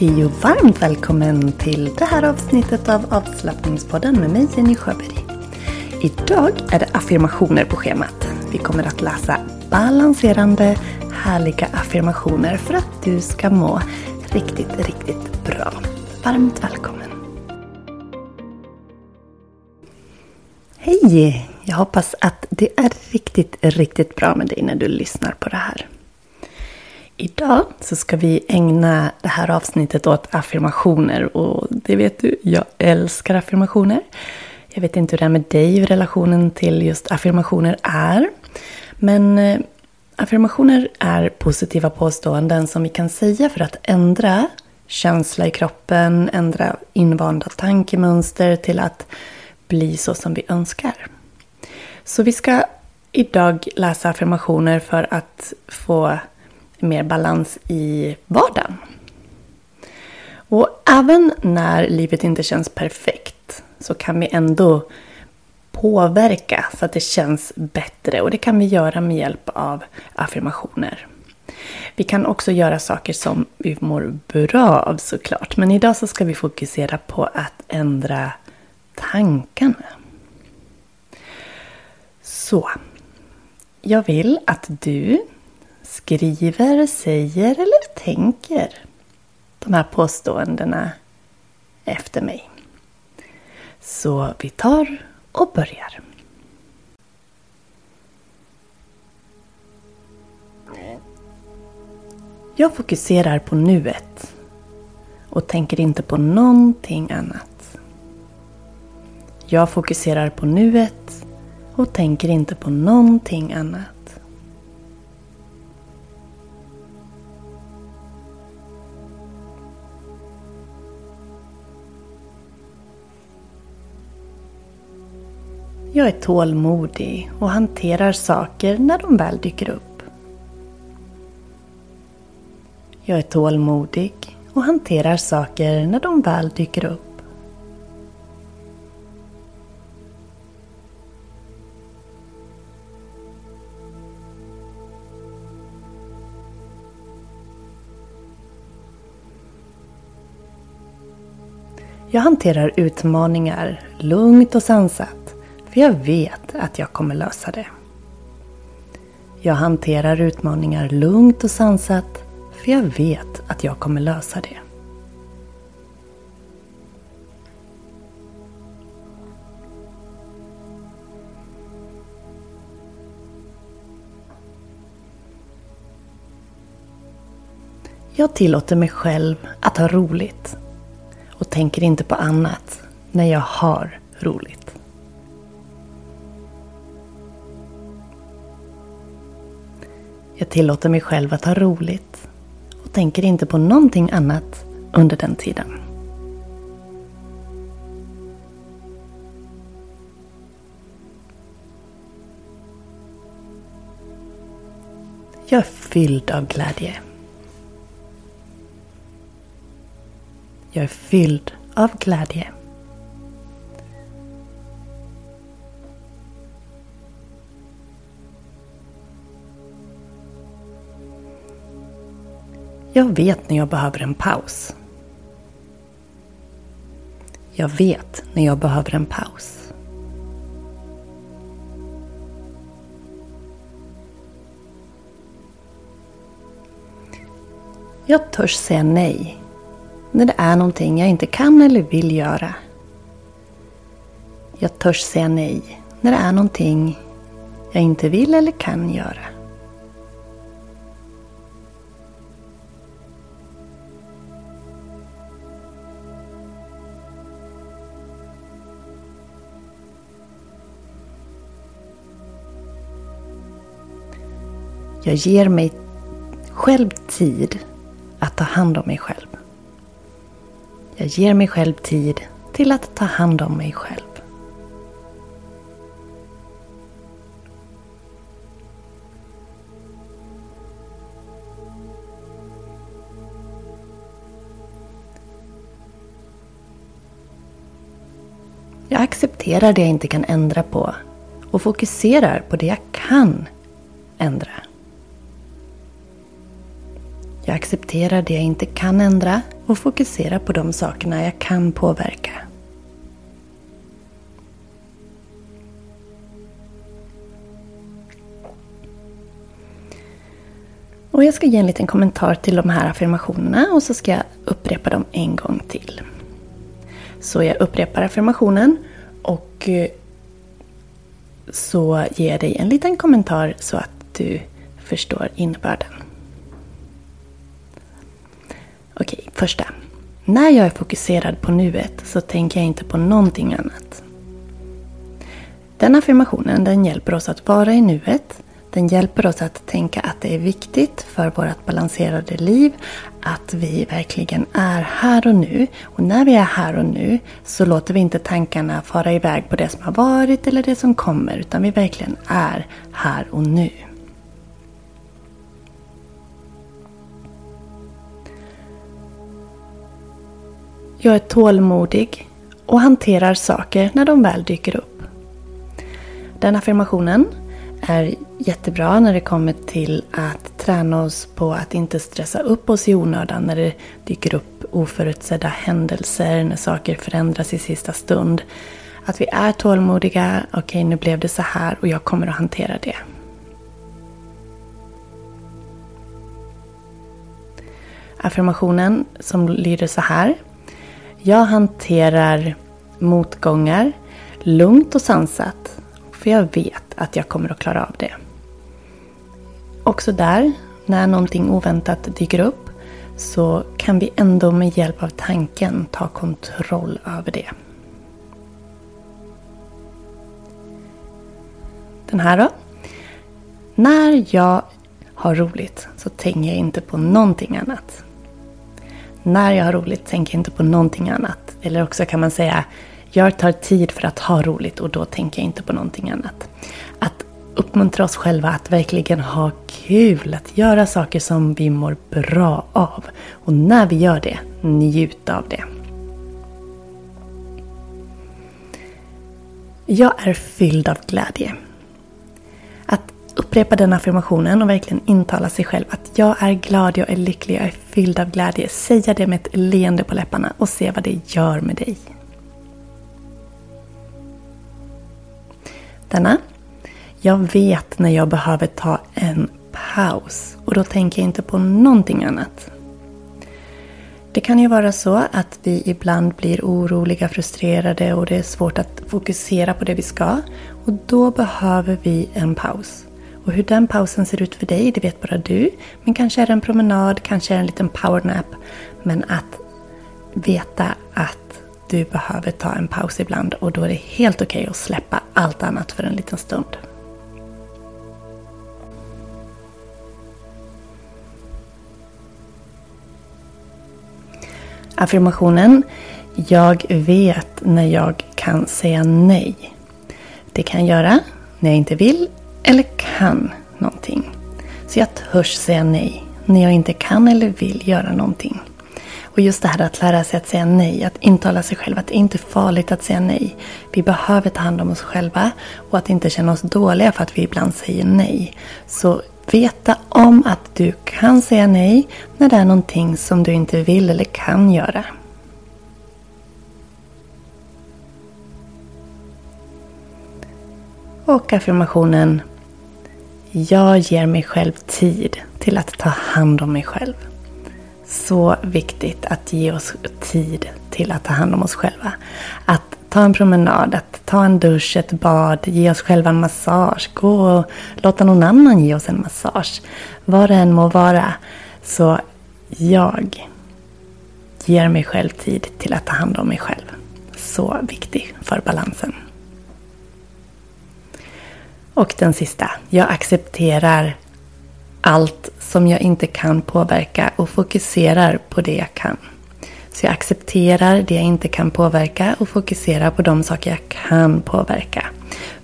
Hej och varmt välkommen till det här avsnittet av avslappningspodden med mig Jenny Sjöberg. Idag är det affirmationer på schemat. Vi kommer att läsa balanserande, härliga affirmationer för att du ska må riktigt, riktigt bra. Varmt välkommen! Hej! Jag hoppas att det är riktigt, riktigt bra med dig när du lyssnar på det här. Idag så ska vi ägna det här avsnittet åt affirmationer och det vet du, jag älskar affirmationer. Jag vet inte hur det är med dig, hur relationen till just affirmationer är. Men eh, affirmationer är positiva påståenden som vi kan säga för att ändra känsla i kroppen, ändra invanda tankemönster till att bli så som vi önskar. Så vi ska idag läsa affirmationer för att få mer balans i vardagen. Och även när livet inte känns perfekt så kan vi ändå påverka så att det känns bättre och det kan vi göra med hjälp av affirmationer. Vi kan också göra saker som vi mår bra av såklart. Men idag så ska vi fokusera på att ändra tankarna. Så, jag vill att du skriver, säger eller tänker de här påståendena efter mig. Så vi tar och börjar. Jag fokuserar på nuet och tänker inte på någonting annat. Jag fokuserar på nuet och tänker inte på någonting annat. Jag är tålmodig och hanterar saker när de väl dyker upp. Jag är tålmodig och hanterar saker när de väl dyker upp. Jag hanterar utmaningar lugnt och sansat, för jag vet att jag kommer lösa det. Jag hanterar utmaningar lugnt och sansat, för jag vet att jag kommer lösa det. Jag tillåter mig själv att ha roligt och tänker inte på annat när jag har roligt. Jag tillåter mig själv att ha roligt och tänker inte på någonting annat under den tiden. Jag är fylld av glädje. Jag är fylld av glädje. Jag vet när jag behöver en paus. Jag vet när jag behöver en paus. Jag törs säga nej när det är någonting jag inte kan eller vill göra. Jag törs säga nej när det är någonting jag inte vill eller kan göra. Jag ger mig själv tid att ta hand om mig själv. Jag ger mig själv tid till att ta hand om mig själv. Jag accepterar det jag inte kan ändra på och fokuserar på det jag kan ändra. Jag accepterar det jag inte kan ändra och fokuserar på de sakerna jag kan påverka. Och jag ska ge en liten kommentar till de här affirmationerna och så ska jag upprepa dem en gång till. Så jag upprepar affirmationen och eh, så ger jag dig en liten kommentar så att du förstår innebörden. Första. När jag är fokuserad på nuet så tänker jag inte på någonting annat. Den affirmationen den hjälper oss att vara i nuet den hjälper oss att tänka att det är viktigt för vårt balanserade liv att vi verkligen är här och nu. Och när vi är här och nu så låter vi inte tankarna fara iväg på det som har varit eller det som kommer utan vi verkligen är här och nu. Jag är tålmodig och hanterar saker när de väl dyker upp. Den affirmationen är jättebra när det kommer till att träna oss på att inte stressa upp oss i onödan när det dyker upp oförutsedda händelser, när saker förändras i sista stund. Att vi är tålmodiga, okej okay, nu blev det så här och jag kommer att hantera det. Affirmationen som lyder så här. Jag hanterar motgångar lugnt och sansat för jag vet att jag kommer att klara av det. Också där, när någonting oväntat dyker upp, så kan vi ändå med hjälp av tanken ta kontroll över det. Den här då? När jag har roligt så tänker jag inte på någonting annat. När jag har roligt tänker jag inte på någonting annat. Eller också kan man säga jag tar tid för att ha roligt och då tänker jag inte på någonting annat. Att uppmuntra oss själva att verkligen ha kul, att göra saker som vi mår bra av. Och när vi gör det, njuta av det. Jag är fylld av glädje. Upprepa den affirmationen och verkligen intala sig själv att jag är glad, jag är lycklig, jag är fylld av glädje. Säga det med ett leende på läpparna och se vad det gör med dig. Denna. Jag vet när jag behöver ta en paus och då tänker jag inte på någonting annat. Det kan ju vara så att vi ibland blir oroliga, frustrerade och det är svårt att fokusera på det vi ska. Och då behöver vi en paus. Och hur den pausen ser ut för dig, det vet bara du. Men kanske är det en promenad, kanske är det en liten powernap. Men att veta att du behöver ta en paus ibland och då är det helt okej okay att släppa allt annat för en liten stund. Affirmationen Jag vet när jag kan säga nej. Det kan jag göra när jag inte vill eller kan någonting. Så jag törs säga nej när jag inte kan eller vill göra någonting. Och just det här att lära sig att säga nej, att intala sig själv att det inte är farligt att säga nej. Vi behöver ta hand om oss själva och att inte känna oss dåliga för att vi ibland säger nej. Så veta om att du kan säga nej när det är någonting som du inte vill eller kan göra. Och affirmationen jag ger mig själv tid till att ta hand om mig själv så viktigt att ge oss tid till att ta hand om oss själva. Att ta en promenad, att ta en dusch, ett bad, ge oss själva en massage, gå och låta någon annan ge oss en massage. Vad det än må vara. Så jag ger mig själv tid till att ta hand om mig själv. Så viktig för balansen. Och den sista. Jag accepterar allt som jag inte kan påverka och fokuserar på det jag kan. Så jag accepterar det jag inte kan påverka och fokuserar på de saker jag kan påverka.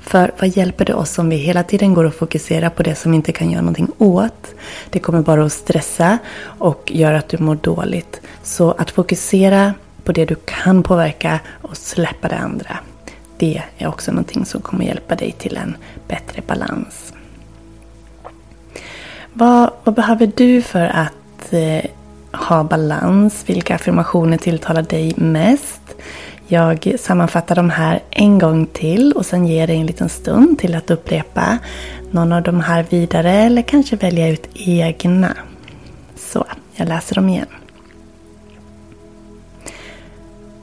För vad hjälper det oss om vi hela tiden går och fokuserar på det som vi inte kan göra någonting åt? Det kommer bara att stressa och göra att du mår dåligt. Så att fokusera på det du kan påverka och släppa det andra. Det är också någonting som kommer hjälpa dig till en bättre balans. Vad, vad behöver du för att eh, ha balans, vilka affirmationer tilltalar dig mest. Jag sammanfattar de här en gång till och sen ger dig en liten stund till att upprepa någon av de här vidare eller kanske välja ut egna. Så, jag läser dem igen.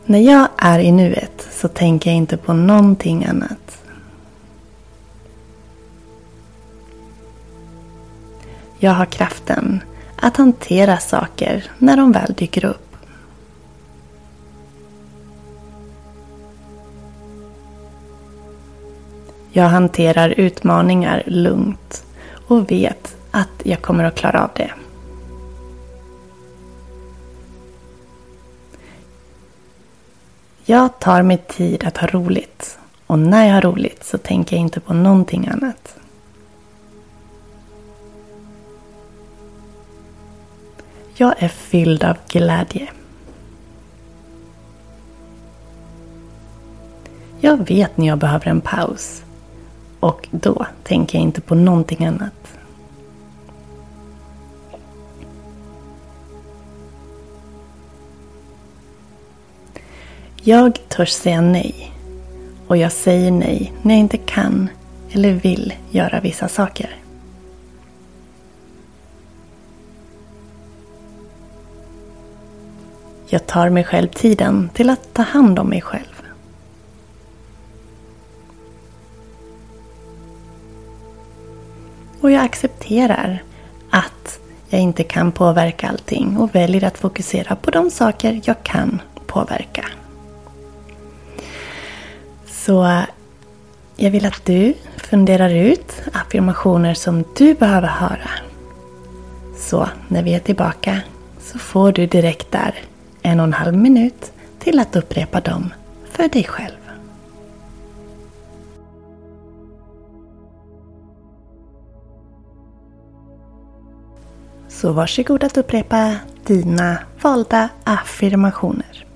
När jag är i nuet så tänker jag inte på någonting annat. Jag har kraften att hantera saker när de väl dyker upp. Jag hanterar utmaningar lugnt och vet att jag kommer att klara av det. Jag tar mig tid att ha roligt och när jag har roligt så tänker jag inte på någonting annat. Jag är fylld av glädje. Jag vet när jag behöver en paus och då tänker jag inte på någonting annat. Jag törs säga nej. Och jag säger nej när jag inte kan eller vill göra vissa saker. Jag tar mig själv tiden till att ta hand om mig själv. Och jag accepterar att jag inte kan påverka allting och väljer att fokusera på de saker jag kan påverka. Så jag vill att du funderar ut affirmationer som du behöver höra. Så när vi är tillbaka så får du direkt där en och en halv minut till att upprepa dem för dig själv. Så varsågod att upprepa dina valda affirmationer.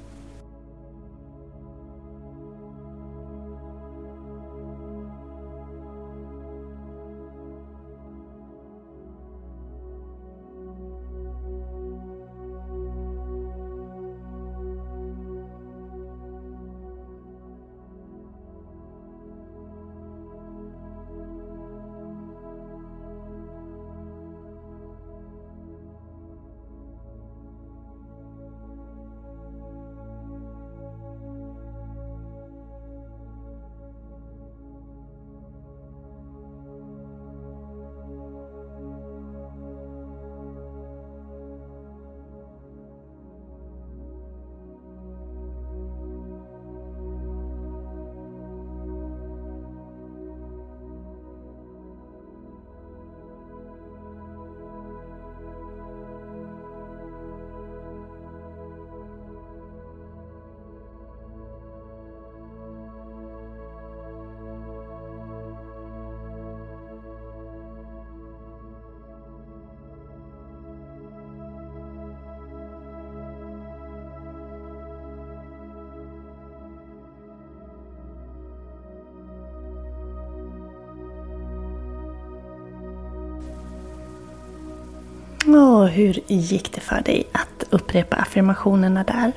Och hur gick det för dig att upprepa affirmationerna där?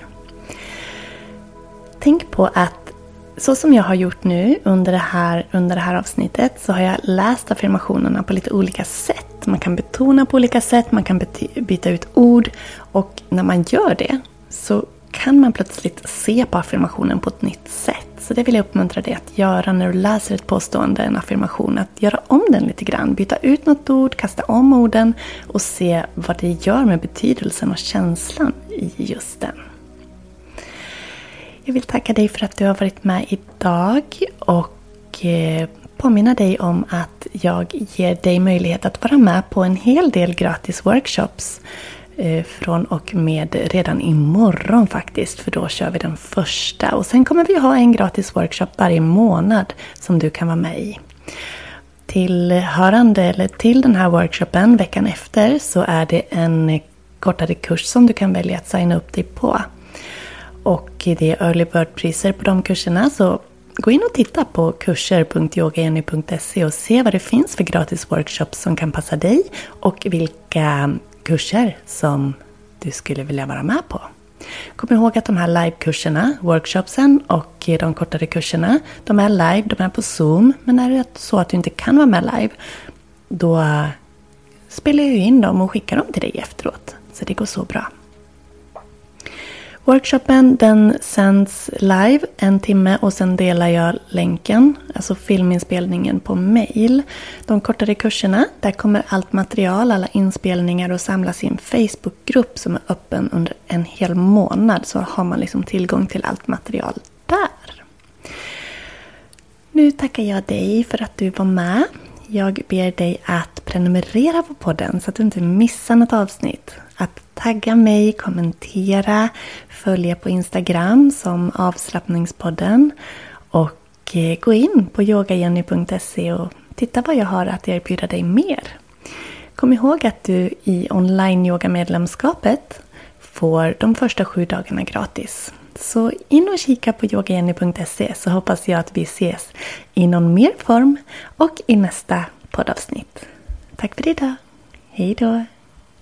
Tänk på att så som jag har gjort nu under det, här, under det här avsnittet så har jag läst affirmationerna på lite olika sätt. Man kan betona på olika sätt, man kan byta ut ord och när man gör det så kan man plötsligt se på affirmationen på ett nytt sätt. Så det vill jag uppmuntra dig att göra när du läser ett påstående, en affirmation. Att göra om den lite grann. Byta ut något ord, kasta om orden och se vad det gör med betydelsen och känslan i just den. Jag vill tacka dig för att du har varit med idag och eh, påminna dig om att jag ger dig möjlighet att vara med på en hel del gratis workshops Eh, från och med redan imorgon faktiskt, för då kör vi den första. Och sen kommer vi ha en gratis workshop varje månad som du kan vara med i. Tillhörande eller till den här workshopen veckan efter så är det en kortare kurs som du kan välja att signa upp dig på. Och det är early bird-priser på de kurserna så gå in och titta på kurser.yogajenny.se och se vad det finns för gratis workshops som kan passa dig och vilka kurser som du skulle vilja vara med på. Kom ihåg att de här livekurserna, workshopsen och de kortare kurserna, de är live, de är på Zoom. Men är det så att du inte kan vara med live, då spelar jag in dem och skickar dem till dig efteråt. Så det går så bra. Workshopen den sänds live en timme och sen delar jag länken, alltså filminspelningen på mail. De kortare kurserna, där kommer allt material, alla inspelningar och samlas i en Facebookgrupp som är öppen under en hel månad. Så har man liksom tillgång till allt material där. Nu tackar jag dig för att du var med. Jag ber dig att prenumerera på podden så att du inte missar något avsnitt. Att tagga mig, kommentera, följa på Instagram som avslappningspodden och eh, gå in på yogajenny.se och titta vad jag har att erbjuda dig mer. Kom ihåg att du i online-yoga-medlemskapet får de första sju dagarna gratis. Så in och kika på yogajenny.se så hoppas jag att vi ses i någon mer form och i nästa poddavsnitt. Tack för idag. Hej då!